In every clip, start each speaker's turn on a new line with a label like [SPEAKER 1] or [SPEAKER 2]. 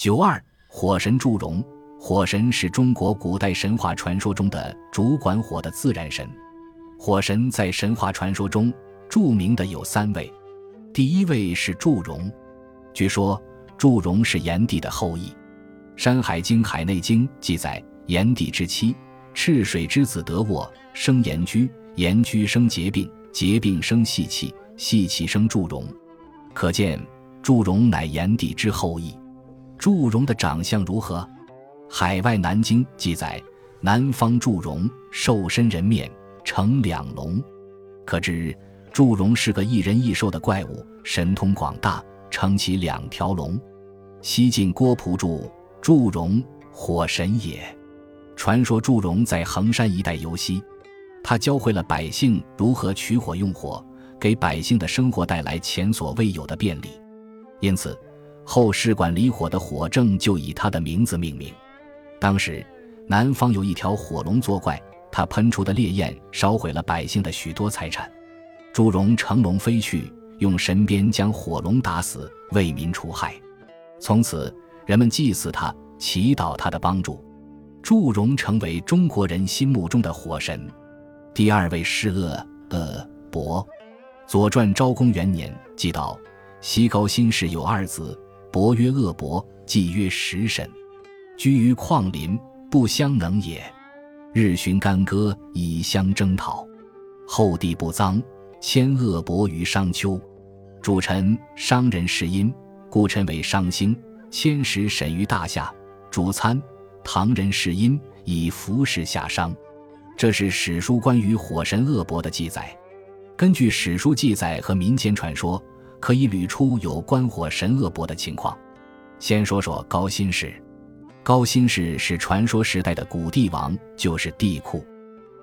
[SPEAKER 1] 九二，火神祝融。火神是中国古代神话传说中的主管火的自然神。火神在神话传说中著名的有三位，第一位是祝融。据说祝融是炎帝的后裔，《山海经·海内经》记载，炎帝之妻赤水之子得沃生炎居，炎居生结病，结病生细气，细气生祝融。可见祝融乃炎帝之后裔。祝融的长相如何？海外南京记载，南方祝融兽身人面，呈两龙，可知祝融是个一人一兽的怪物，神通广大，撑起两条龙。西晋郭璞注：祝融，火神也。传说祝融在衡山一带游西，他教会了百姓如何取火用火，给百姓的生活带来前所未有的便利，因此后世管离火的火正就以他的名字命名。当时，南方有一条火龙作怪，它喷出的烈焰烧毁了百姓的许多财产。祝融乘龙飞去，用神鞭将火龙打死，为民除害。从此，人们祭祀他，祈祷他的帮助。祝融成为中国人心目中的火神。第二位是鄂鄂伯，《左传》昭公元年记道：西高辛氏有二子，伯曰鄂伯，祭曰食神。居于旷林，不相能也。日寻干戈，以相征讨。后帝不臧，迁恶伯于商丘。主臣商人是阴，故称为商星。迁使审于大夏。主参唐人是阴，以服侍夏商。这是史书关于火神恶伯的记载。根据史书记载和民间传说，可以捋出有关火神恶伯的情况。先说说高辛氏。高辛氏是传说时代的古帝王，就是帝喾。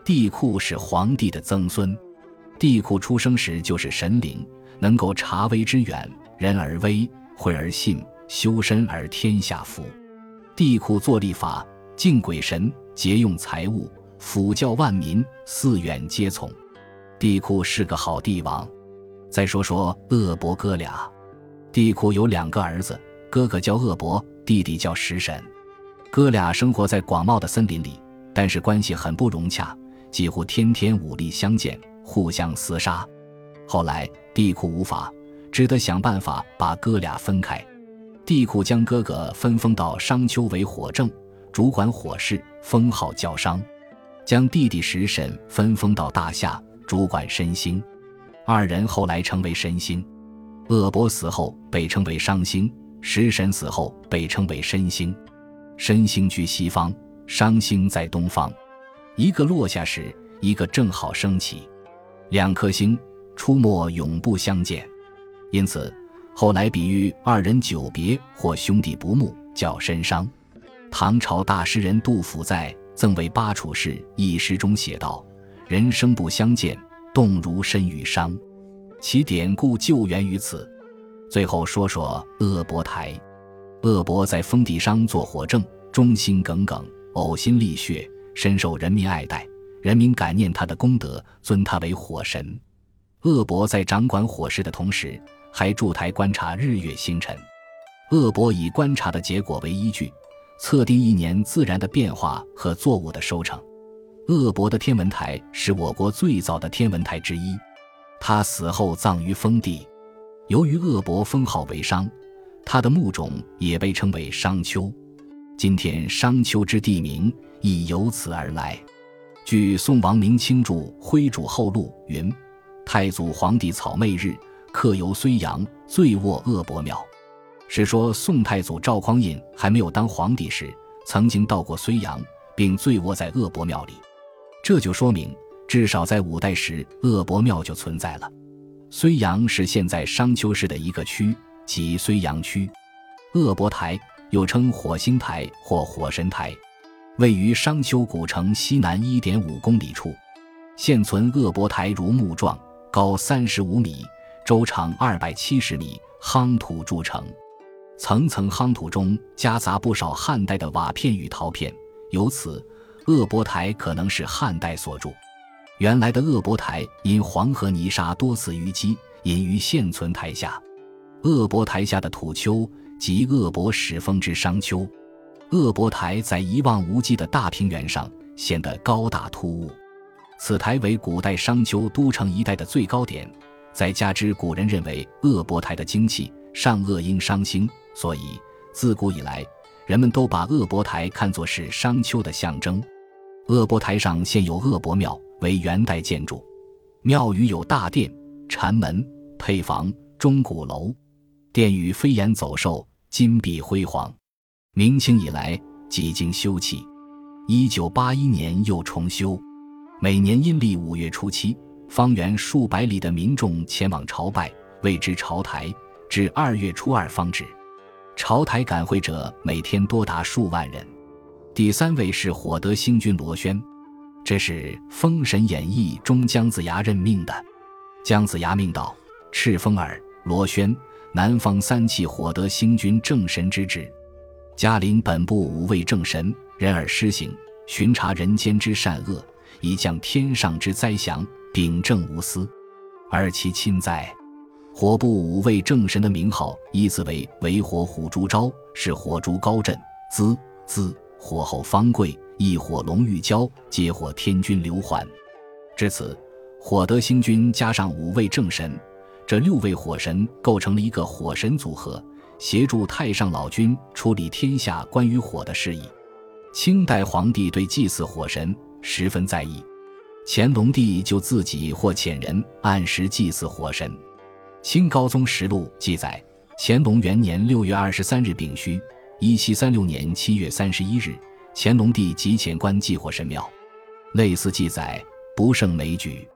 [SPEAKER 1] 帝喾是皇帝的曾孙。帝喾出生时就是神灵，能够察微之远，人而微，惠而信，修身而天下服。帝喾作立法，敬鬼神，节用财物，辅教万民，四远皆从。帝喾是个好帝王。再说说鄂伯哥俩。帝喾有两个儿子，哥哥叫鄂伯，弟弟叫食神。哥俩生活在广袤的森林里，但是关系很不融洽，几乎天天武力相见，互相厮杀。后来帝喾无法，只得想办法把哥俩分开。帝喾将哥哥分封到商丘为火正，主管火事，封号叫商；将弟弟食神分封到大夏，主管身星。二人后来成为神星。鄂伯死后被称为商星，食神死后被称为申星。申星居西方，商星在东方，一个落下时，一个正好升起，两颗星出没永不相见，因此后来比喻二人久别或兄弟不睦，叫申商。唐朝大诗人杜甫在《赠为巴楚士》一诗中写道：“人生不相见，动如身与商。”其典故就源于此。最后说说鄂伯台。鄂伯在封地商做火正，忠心耿耿，呕心沥血，深受人民爱戴。人民感念他的功德，尊他为火神。鄂伯在掌管火事的同时，还驻台观察日月星辰。鄂伯以观察的结果为依据，测定一年自然的变化和作物的收成。鄂伯的天文台是我国最早的天文台之一。他死后葬于封地。由于鄂伯封号为商。他的墓冢也被称为商丘，今天商丘之地名亦由此而来。据宋王明清著《徽主后录》云：“太祖皇帝草昧日，客游睢阳，醉卧鄂伯庙。”是说宋太祖赵匡胤还没有当皇帝时，曾经到过睢阳，并醉卧在鄂伯庙里。这就说明，至少在五代时，鄂博庙就存在了。睢阳是现在商丘市的一个区。即睢阳区，鄂博台又称火星台或火神台，位于商丘古城西南一点五公里处。现存鄂博台如木状，高三十五米，周长二百七十米，夯土筑成，层层夯土中夹杂不少汉代的瓦片与陶片，由此鄂博台可能是汉代所筑。原来的鄂博台因黄河泥沙多次淤积，隐于现存台下。鄂博台下的土丘即恶博始封之商丘。恶博台在一望无际的大平原上，显得高大突兀。此台为古代商丘都城一带的最高点，再加之古人认为恶博台的精气上恶应商兴，所以自古以来，人们都把恶博台看作是商丘的象征。鄂博台上现有鄂博庙，为元代建筑，庙宇有大殿、禅门、配房、钟鼓楼，殿宇飞檐走兽，金碧辉煌。明清以来几经修葺，一九八一年又重修。每年阴历五月初七，方圆数百里的民众前往朝拜，谓之朝台，至二月初二方止。朝台赶会者每天多达数万人。第三位是火德星君罗轩，这是《封神演义》中姜子牙任命的。姜子牙命道：“敕封尔、罗轩、南方三气火德星君正神之职，嘉陵本部五位正神，人而施行，巡查人间之善恶。”以降天上之灾祥，秉正无私。而其亲在，火部五位正神的名号依次为：为火虎烛昭，是火烛高振；资资火候方贵，一火龙玉娇，接火天君刘环。至此，火德星君加上五位正神，这六位火神构成了一个火神组合，协助太上老君处理天下关于火的事宜。清代皇帝对祭祀火神。十分在意，乾隆帝就自己或遣人按时祭祀火神。《清高宗实录》记载，乾隆元年六月二十三日丙戌，一七三六年七月三十一日，乾隆帝即遣官祭火神庙。类似记载不胜枚举。